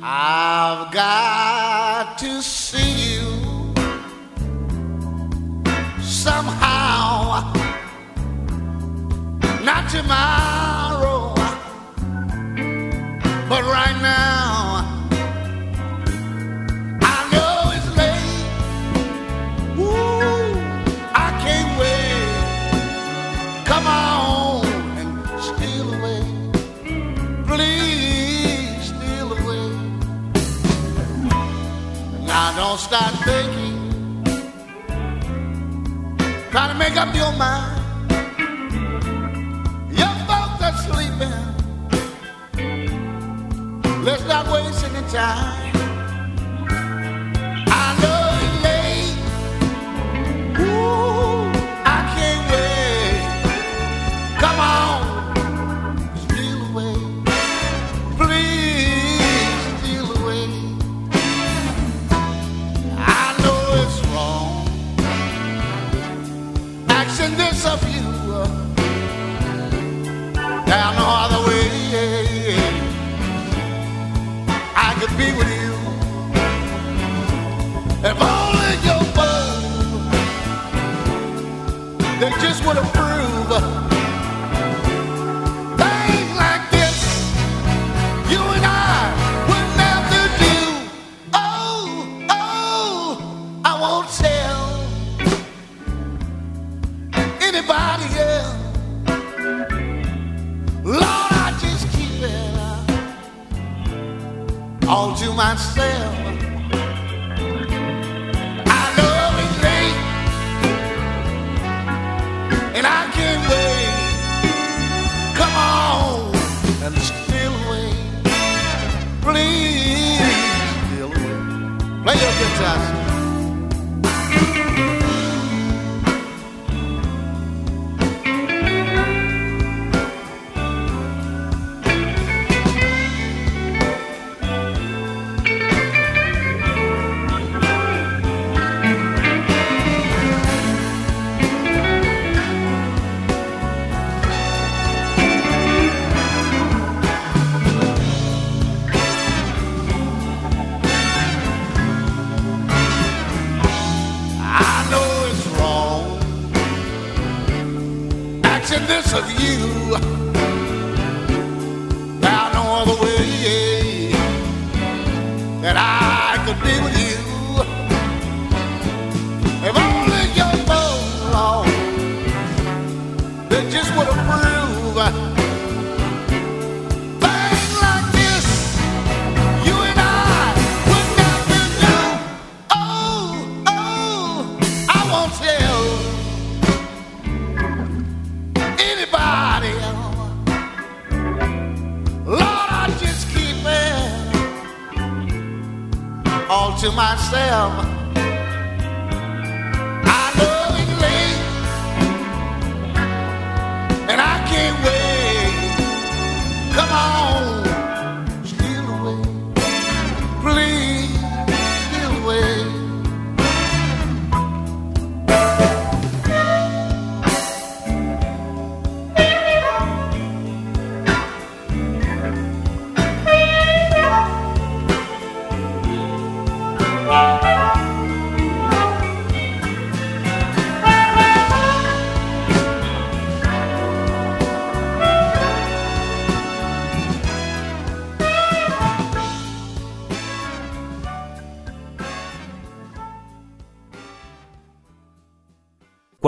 I've got to see you somehow. Not tomorrow, Don't start thinking. Try to make up your mind. Your folks are sleeping. Let's not waste any time. Anybody else. Lord, I just keep it all to myself. I late, and I can't wait. Come on and please away. Play your guitar. All to myself.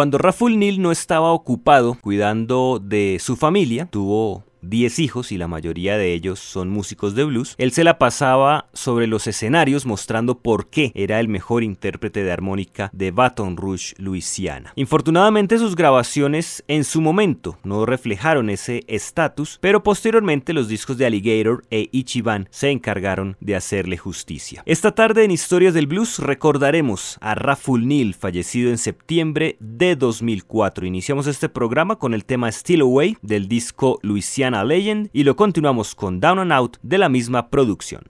Cuando Raful Neal no estaba ocupado cuidando de su familia, tuvo 10 hijos y la mayoría de ellos son músicos de blues, él se la pasaba sobre los escenarios mostrando por qué era el mejor intérprete de armónica de Baton Rouge, Luisiana. Infortunadamente sus grabaciones en su momento no reflejaron ese estatus, pero posteriormente los discos de Alligator e Ichiban se encargaron de hacerle justicia. Esta tarde en Historias del Blues recordaremos a Raful Neal, fallecido en septiembre de 2004. Iniciamos este programa con el tema Still Away del disco Louisiana Legend y lo continuamos con Down and Out de la misma producción.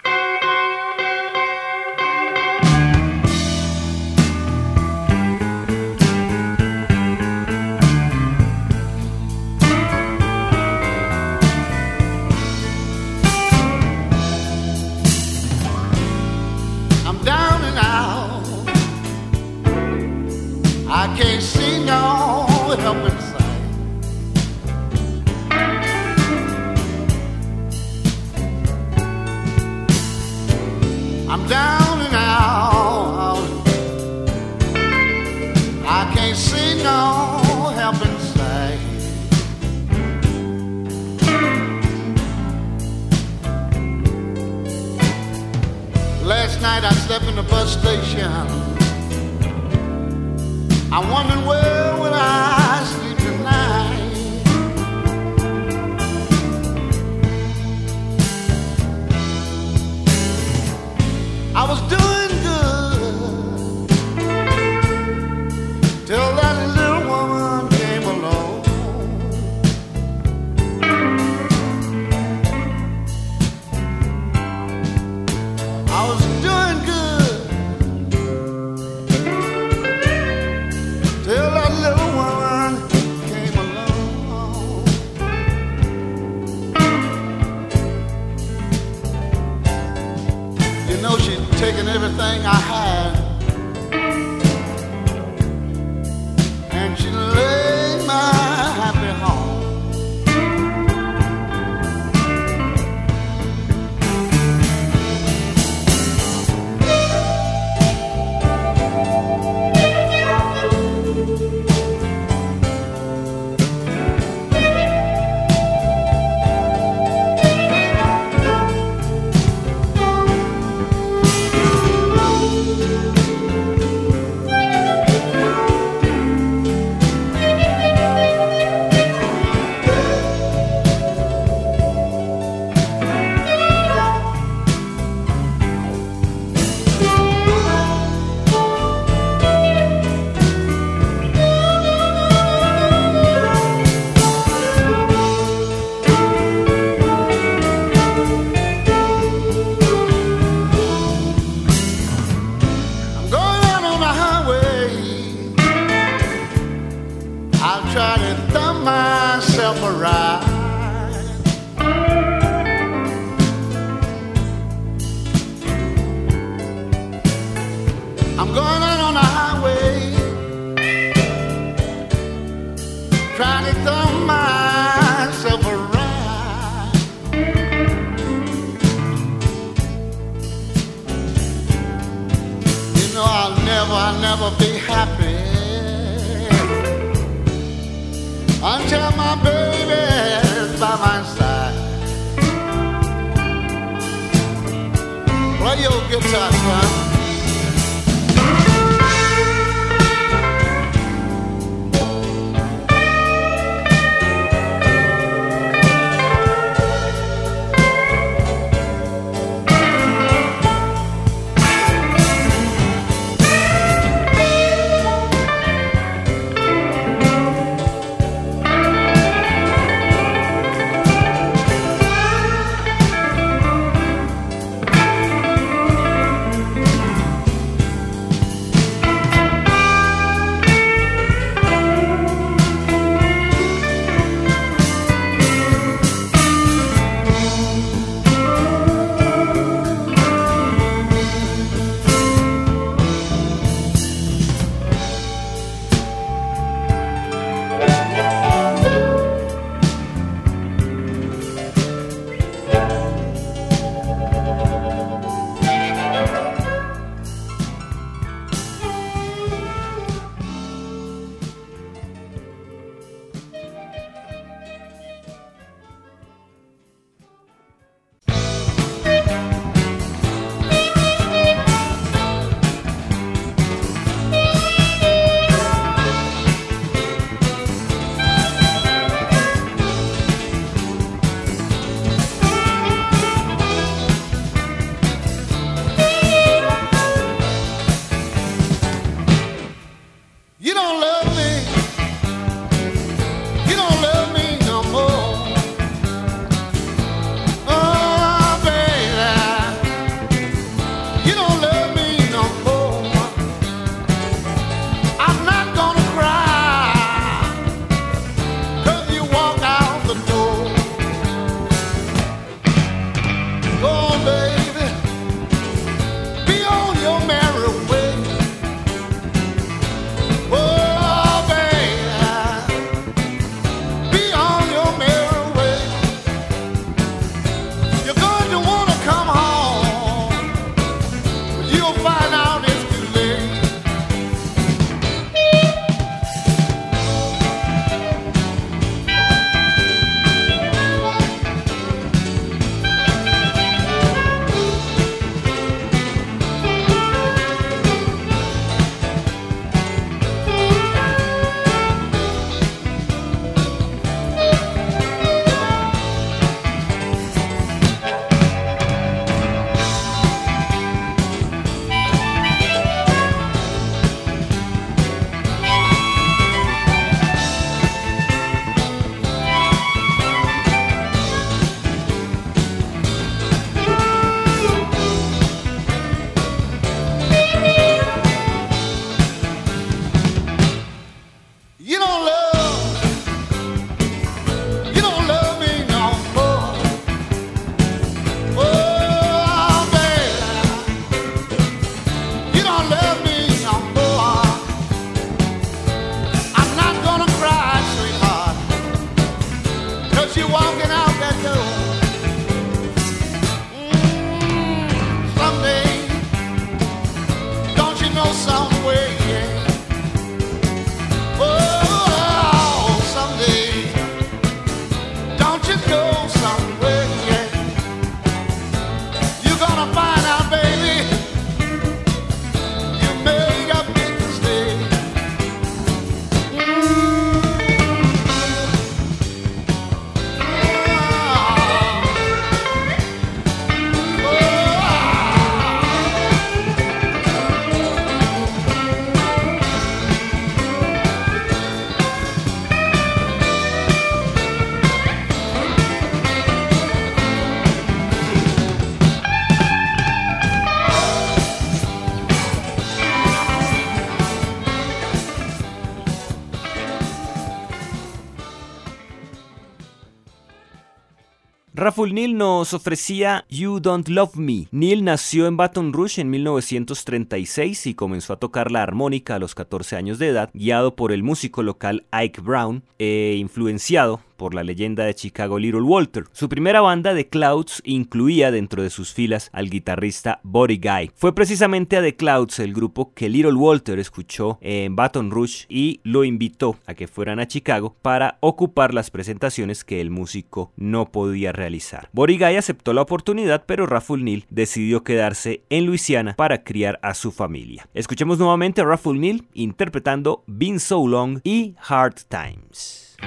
Neal nos ofrecía You Don't Love Me. Neal nació en Baton Rouge en 1936 y comenzó a tocar la armónica a los 14 años de edad, guiado por el músico local Ike Brown e influenciado por la leyenda de Chicago Little Walter. Su primera banda, The Clouds, incluía dentro de sus filas al guitarrista Buddy Guy. Fue precisamente a The Clouds el grupo que Little Walter escuchó en Baton Rouge y lo invitó a que fueran a Chicago para ocupar las presentaciones que el músico no podía realizar. Buddy Guy aceptó la oportunidad, pero Raffle Neal decidió quedarse en Luisiana para criar a su familia. Escuchemos nuevamente a Raffle Neal interpretando Been So Long y Hard Times.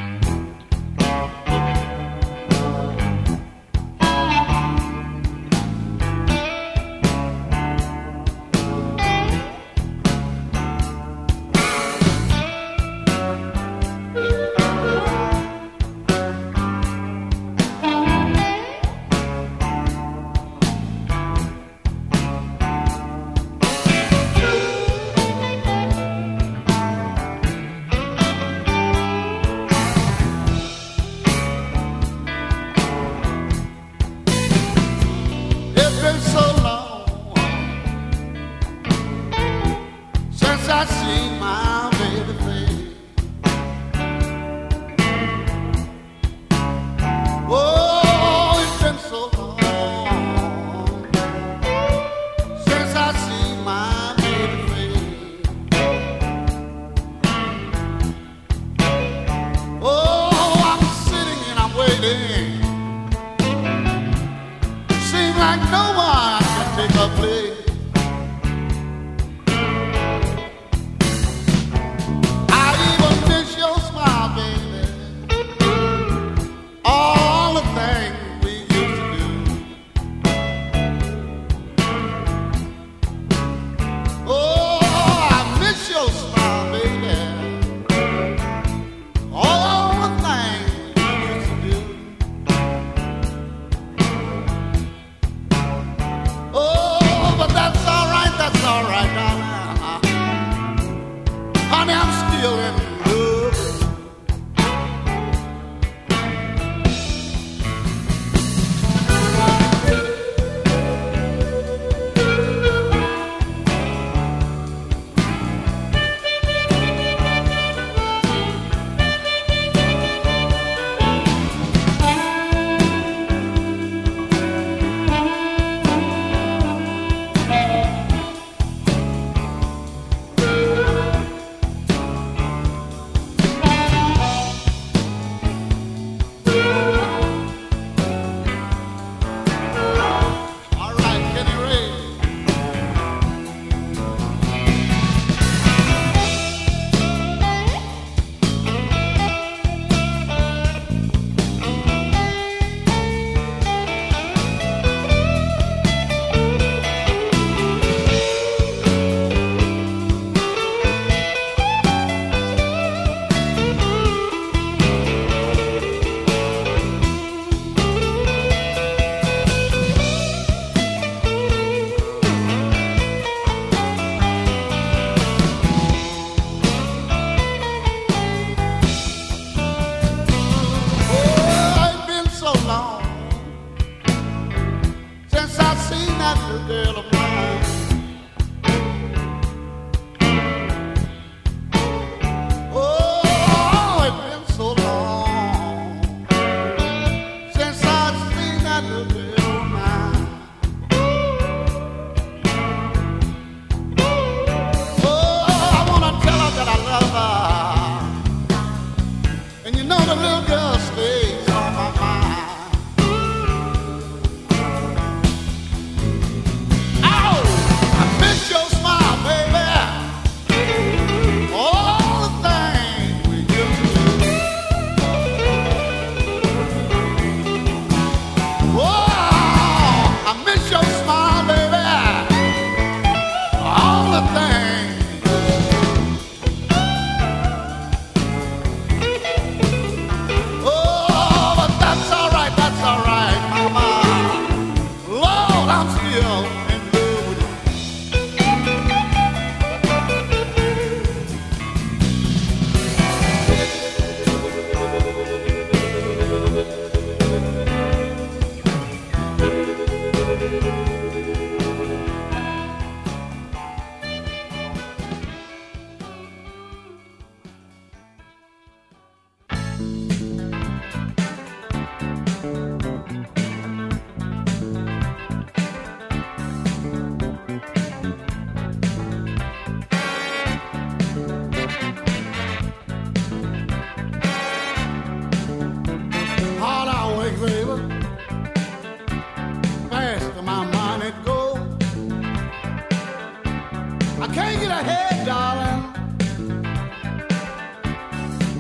I can't get ahead, darling.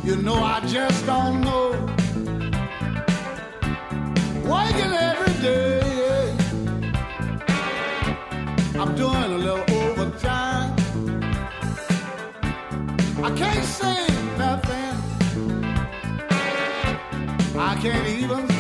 You know I just don't know. Working every day, I'm doing a little overtime. I can't say nothing. I can't even.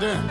Mr.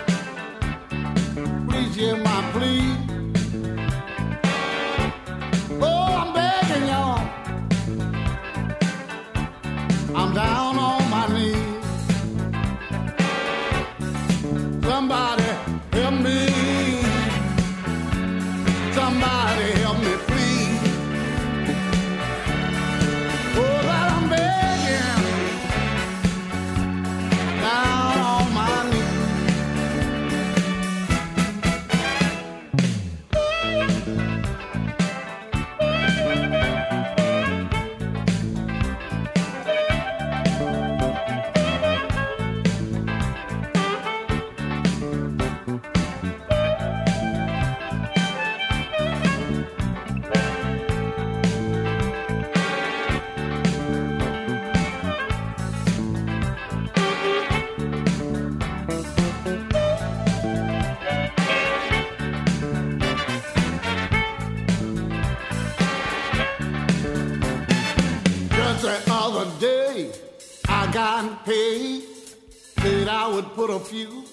would put a few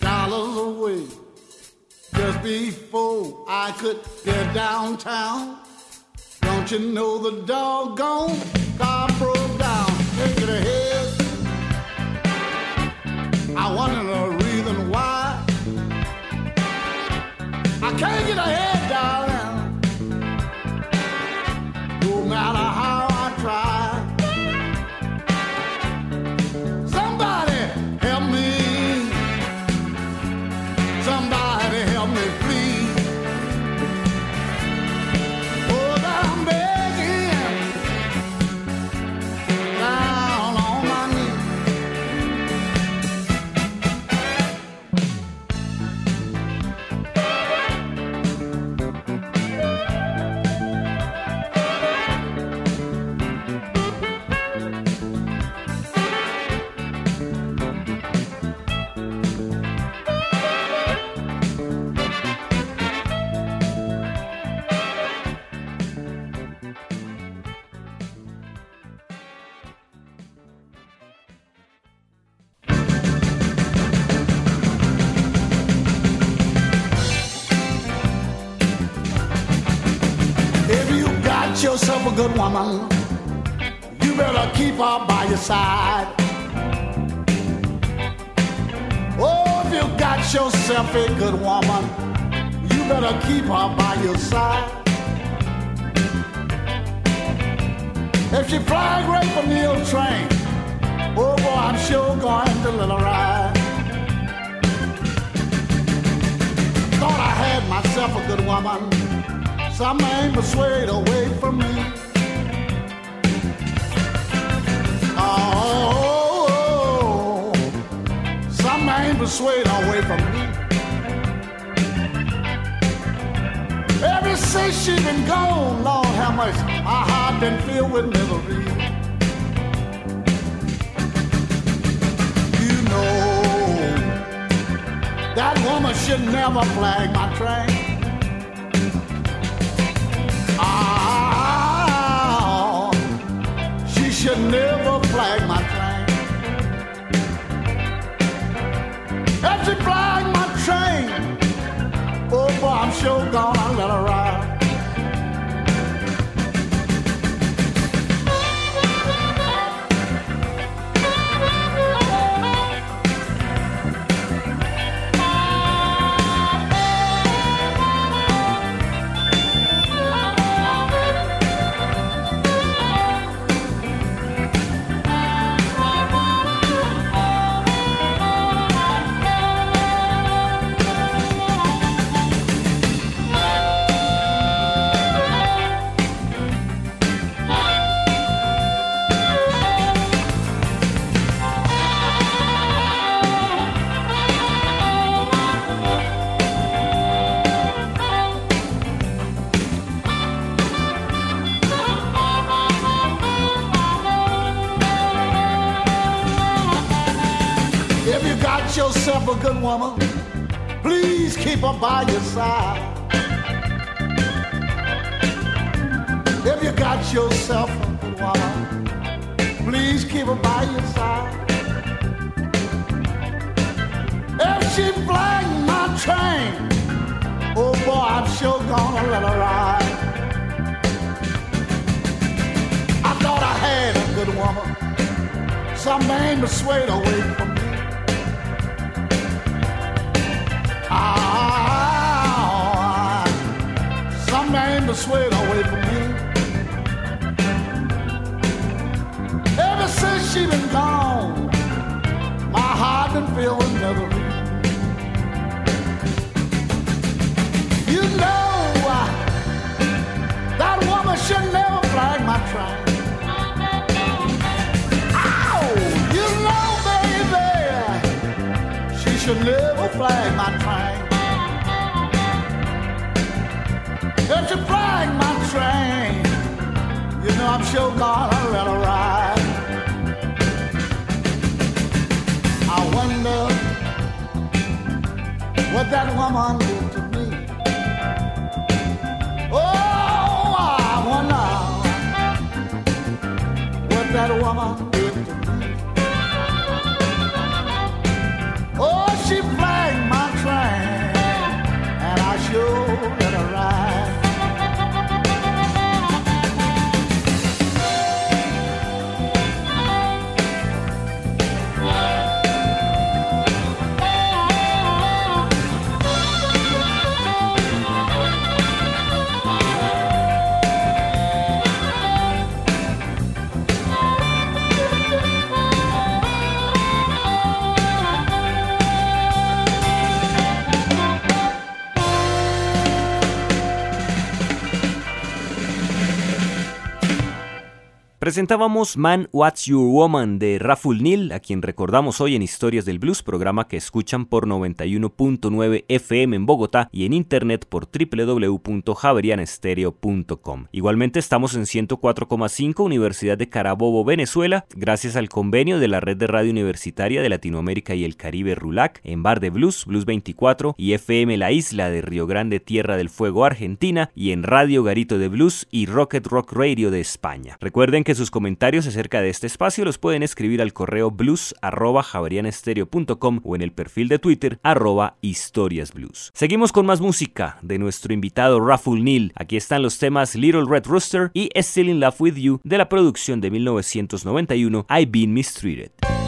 dollars away. Just before I could get downtown. Don't you know the doggone car broke down? Take it ahead. I wonder the reason why. I can't get ahead, yourself a good woman, you better keep her by your side. Oh, if you got yourself a good woman, you better keep her by your side. If she fly great from the old train, oh boy, I'm sure going to let her ride. Thought I had myself a good woman. Some ain't persuade away from me. Oh, some ain't persuade away from me. Ever since she been gone, Lord, how much my heart been filled with misery. You know that woman should never flag my train. Should never flag my train. If she flag my train, oh boy, I'm sure gonna let her ride. By your side. If you got yourself a good woman, please keep her by your side. If she flag my train, oh boy, I'm sure gonna let her ride. I thought I had a good woman, some man persuade away should never flag my train. If she flag my train, you know I'm sure gonna let her ride. I wonder what that woman Presentábamos Man What's Your Woman de Raful Neal, a quien recordamos hoy en Historias del Blues, programa que escuchan por 91.9 FM en Bogotá y en internet por www.javerianestereo.com. Igualmente estamos en 104,5 Universidad de Carabobo, Venezuela, gracias al convenio de la Red de Radio Universitaria de Latinoamérica y el Caribe RULAC, en Bar de Blues, Blues 24 y FM La Isla de Río Grande, Tierra del Fuego, Argentina, y en Radio Garito de Blues y Rocket Rock Radio de España. Recuerden que sus comentarios acerca de este espacio los pueden escribir al correo blues.javerianestereo.com o en el perfil de Twitter arroba historiasblues. Seguimos con más música de nuestro invitado Raffle Neal. Aquí están los temas Little Red Rooster y Still in Love with You de la producción de 1991 I've Been Mistreated.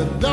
If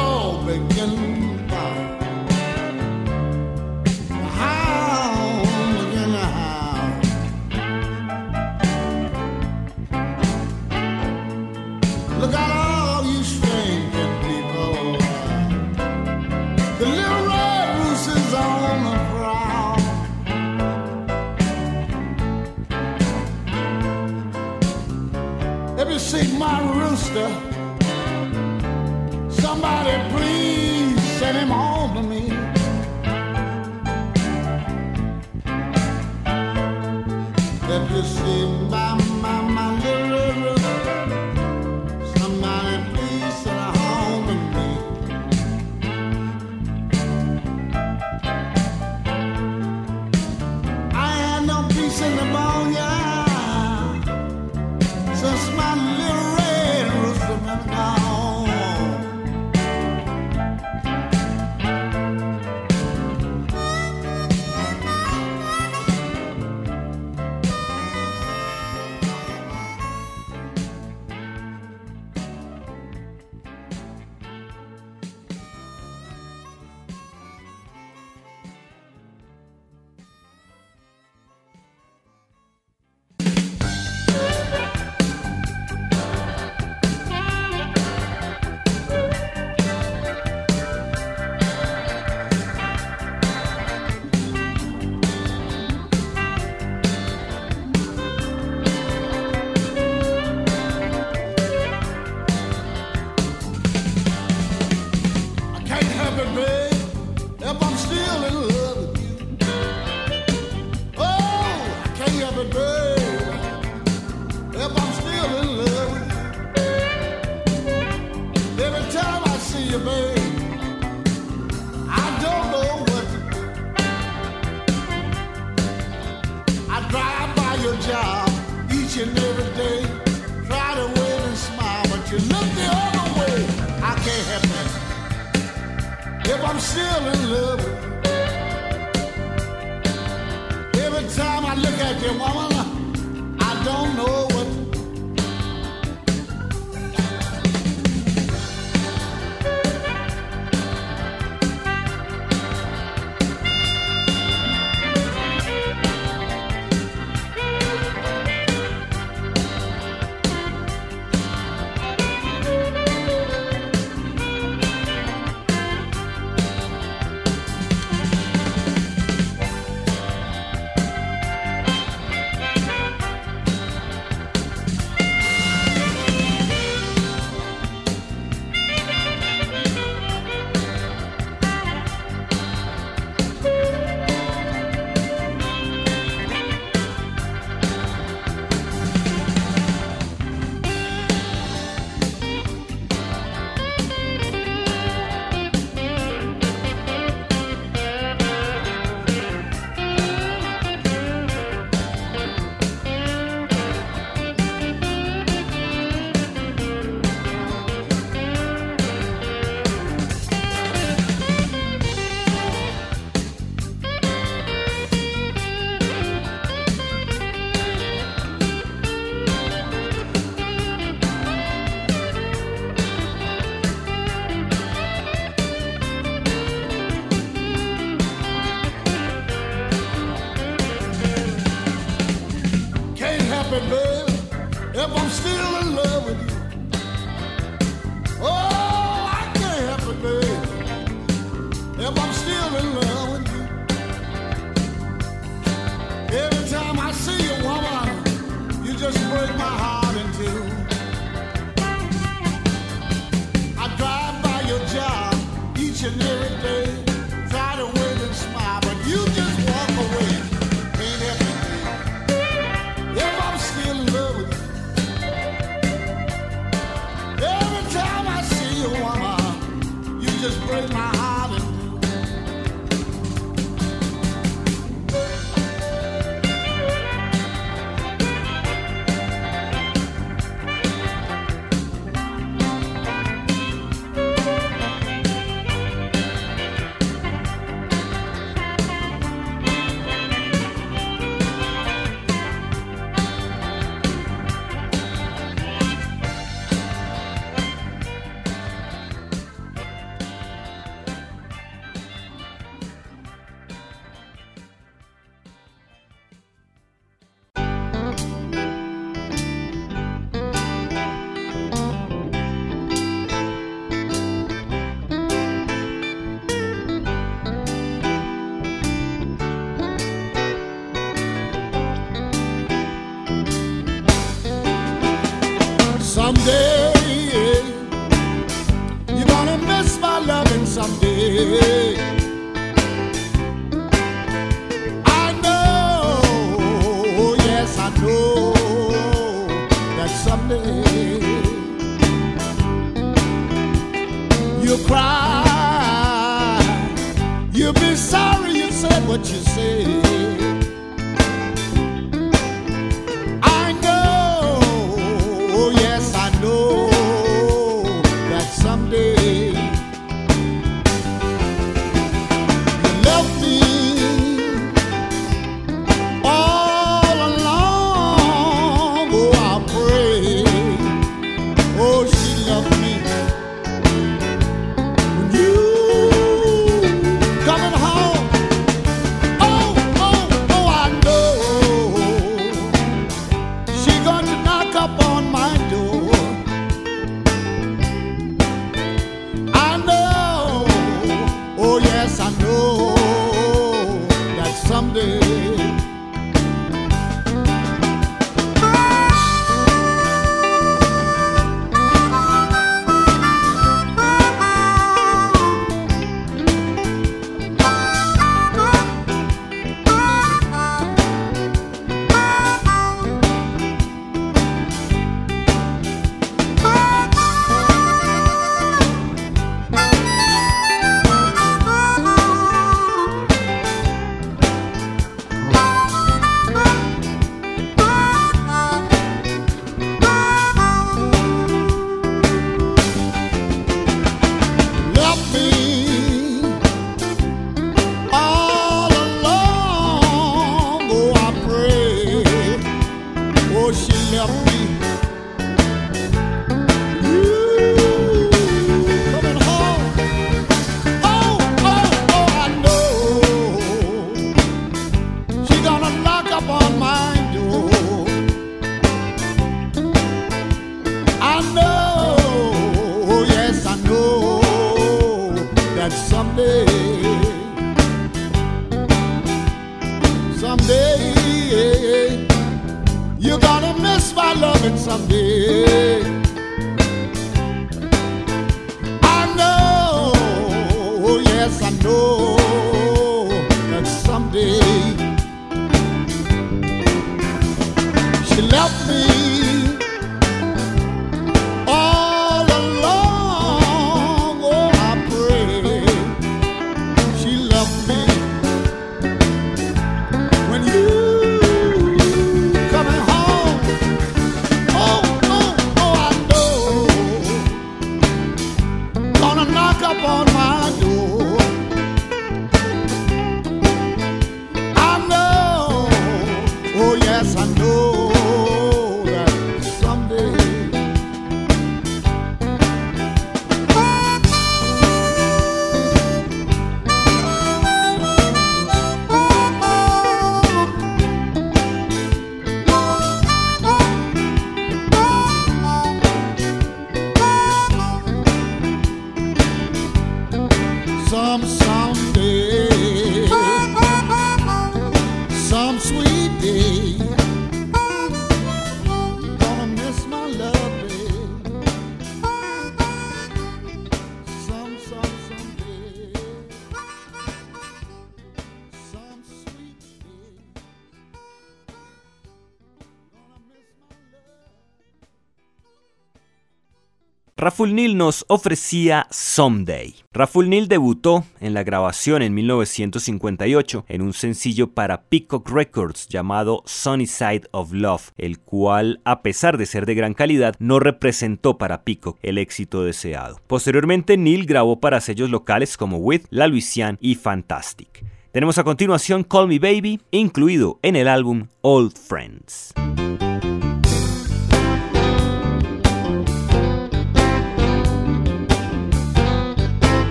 Raful Neal nos ofrecía Someday. Raful Neal debutó en la grabación en 1958 en un sencillo para Peacock Records llamado Sunny Side of Love, el cual, a pesar de ser de gran calidad, no representó para Peacock el éxito deseado. Posteriormente, Neal grabó para sellos locales como With, La Louisiane y Fantastic. Tenemos a continuación Call Me Baby, incluido en el álbum Old Friends.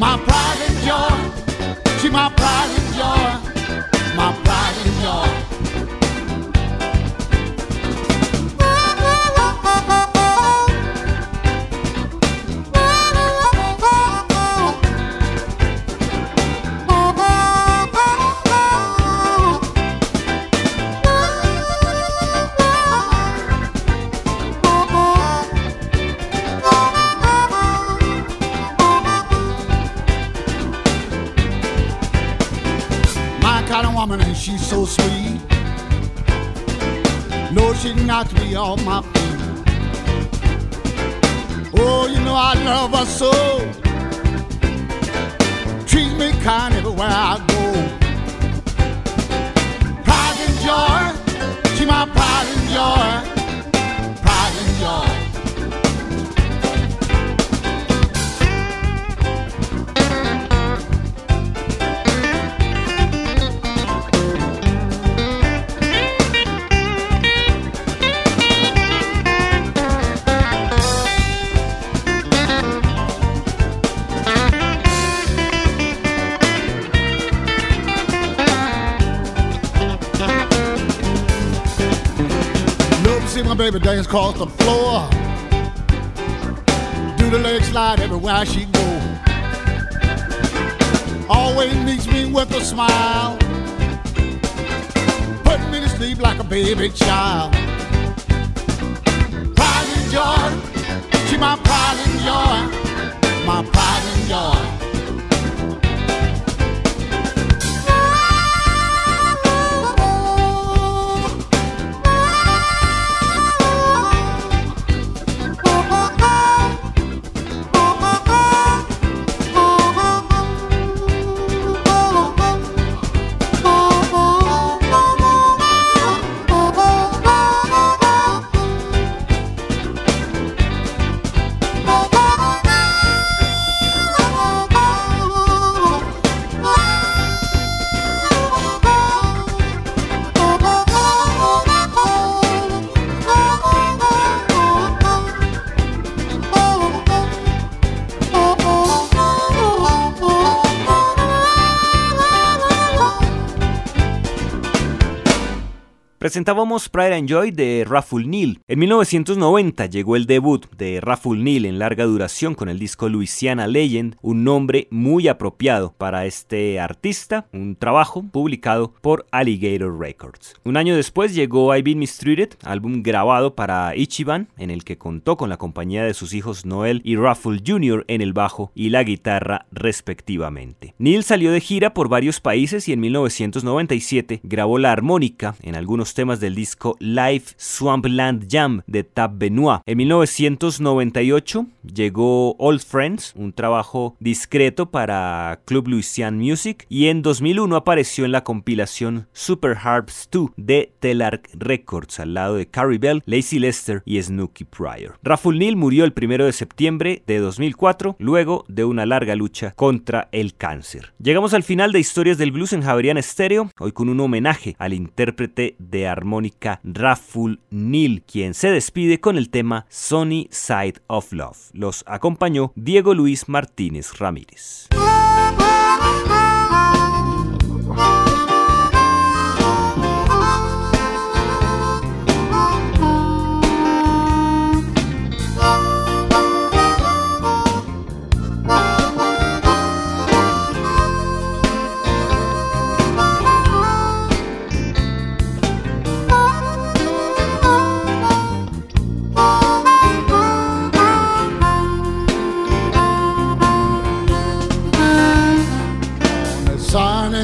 My pride and joy. She my pride off my feet. Oh, you know I love her so. Treat me kind everywhere I go. Pride and joy, she my pride and joy. Pride and joy. Baby dance across the floor. Do the leg slide everywhere she go. Always meets me with a smile. Put me to sleep like a baby child. Presentábamos Pride and Joy de Raffle Neal. En 1990 llegó el debut de Raffle Neal en larga duración con el disco Louisiana Legend, un nombre muy apropiado para este artista, un trabajo publicado por Alligator Records. Un año después llegó I've Been Mistreated, álbum grabado para Ichiban, en el que contó con la compañía de sus hijos Noel y Raffle Jr. en el bajo y la guitarra respectivamente. Neal salió de gira por varios países y en 1997 grabó la armónica en algunos temas del disco Live Swampland Jam de Tab Benoit. En 1998 llegó Old Friends, un trabajo discreto para Club Louisiana Music, y en 2001 apareció en la compilación Super Harps 2 de Telarc Records al lado de Carrie Bell, Lacey Lester y Snooky Pryor. Raffle Neal murió el 1 de septiembre de 2004 luego de una larga lucha contra el cáncer. Llegamos al final de Historias del Blues en Javerian Stereo, hoy con un homenaje al intérprete de armónica Raffle Neal, quien se despide con el tema Sunny Side of Love. Los acompañó Diego Luis Martínez Ramírez.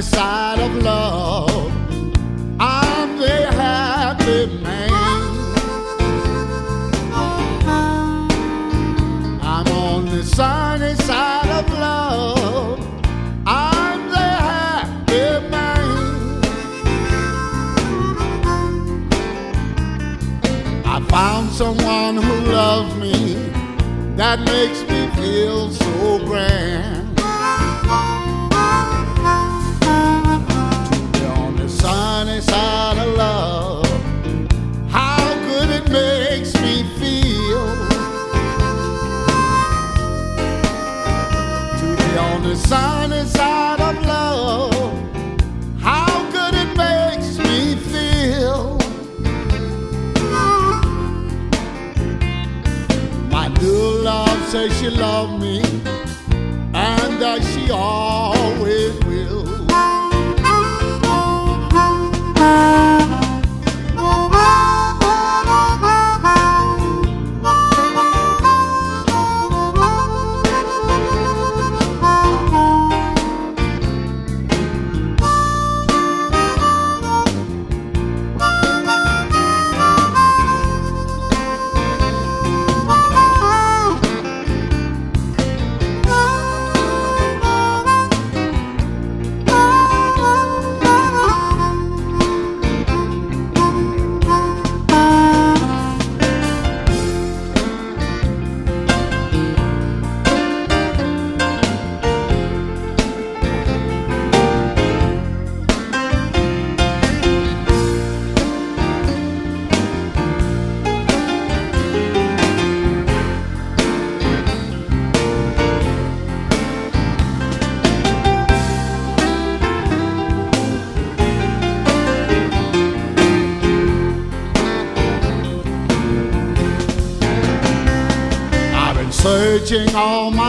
Side of love. I'm the happy man. I'm on the sunny side of love. I'm the happy man. I found someone who loves me that makes me feel so grand. Sunny all my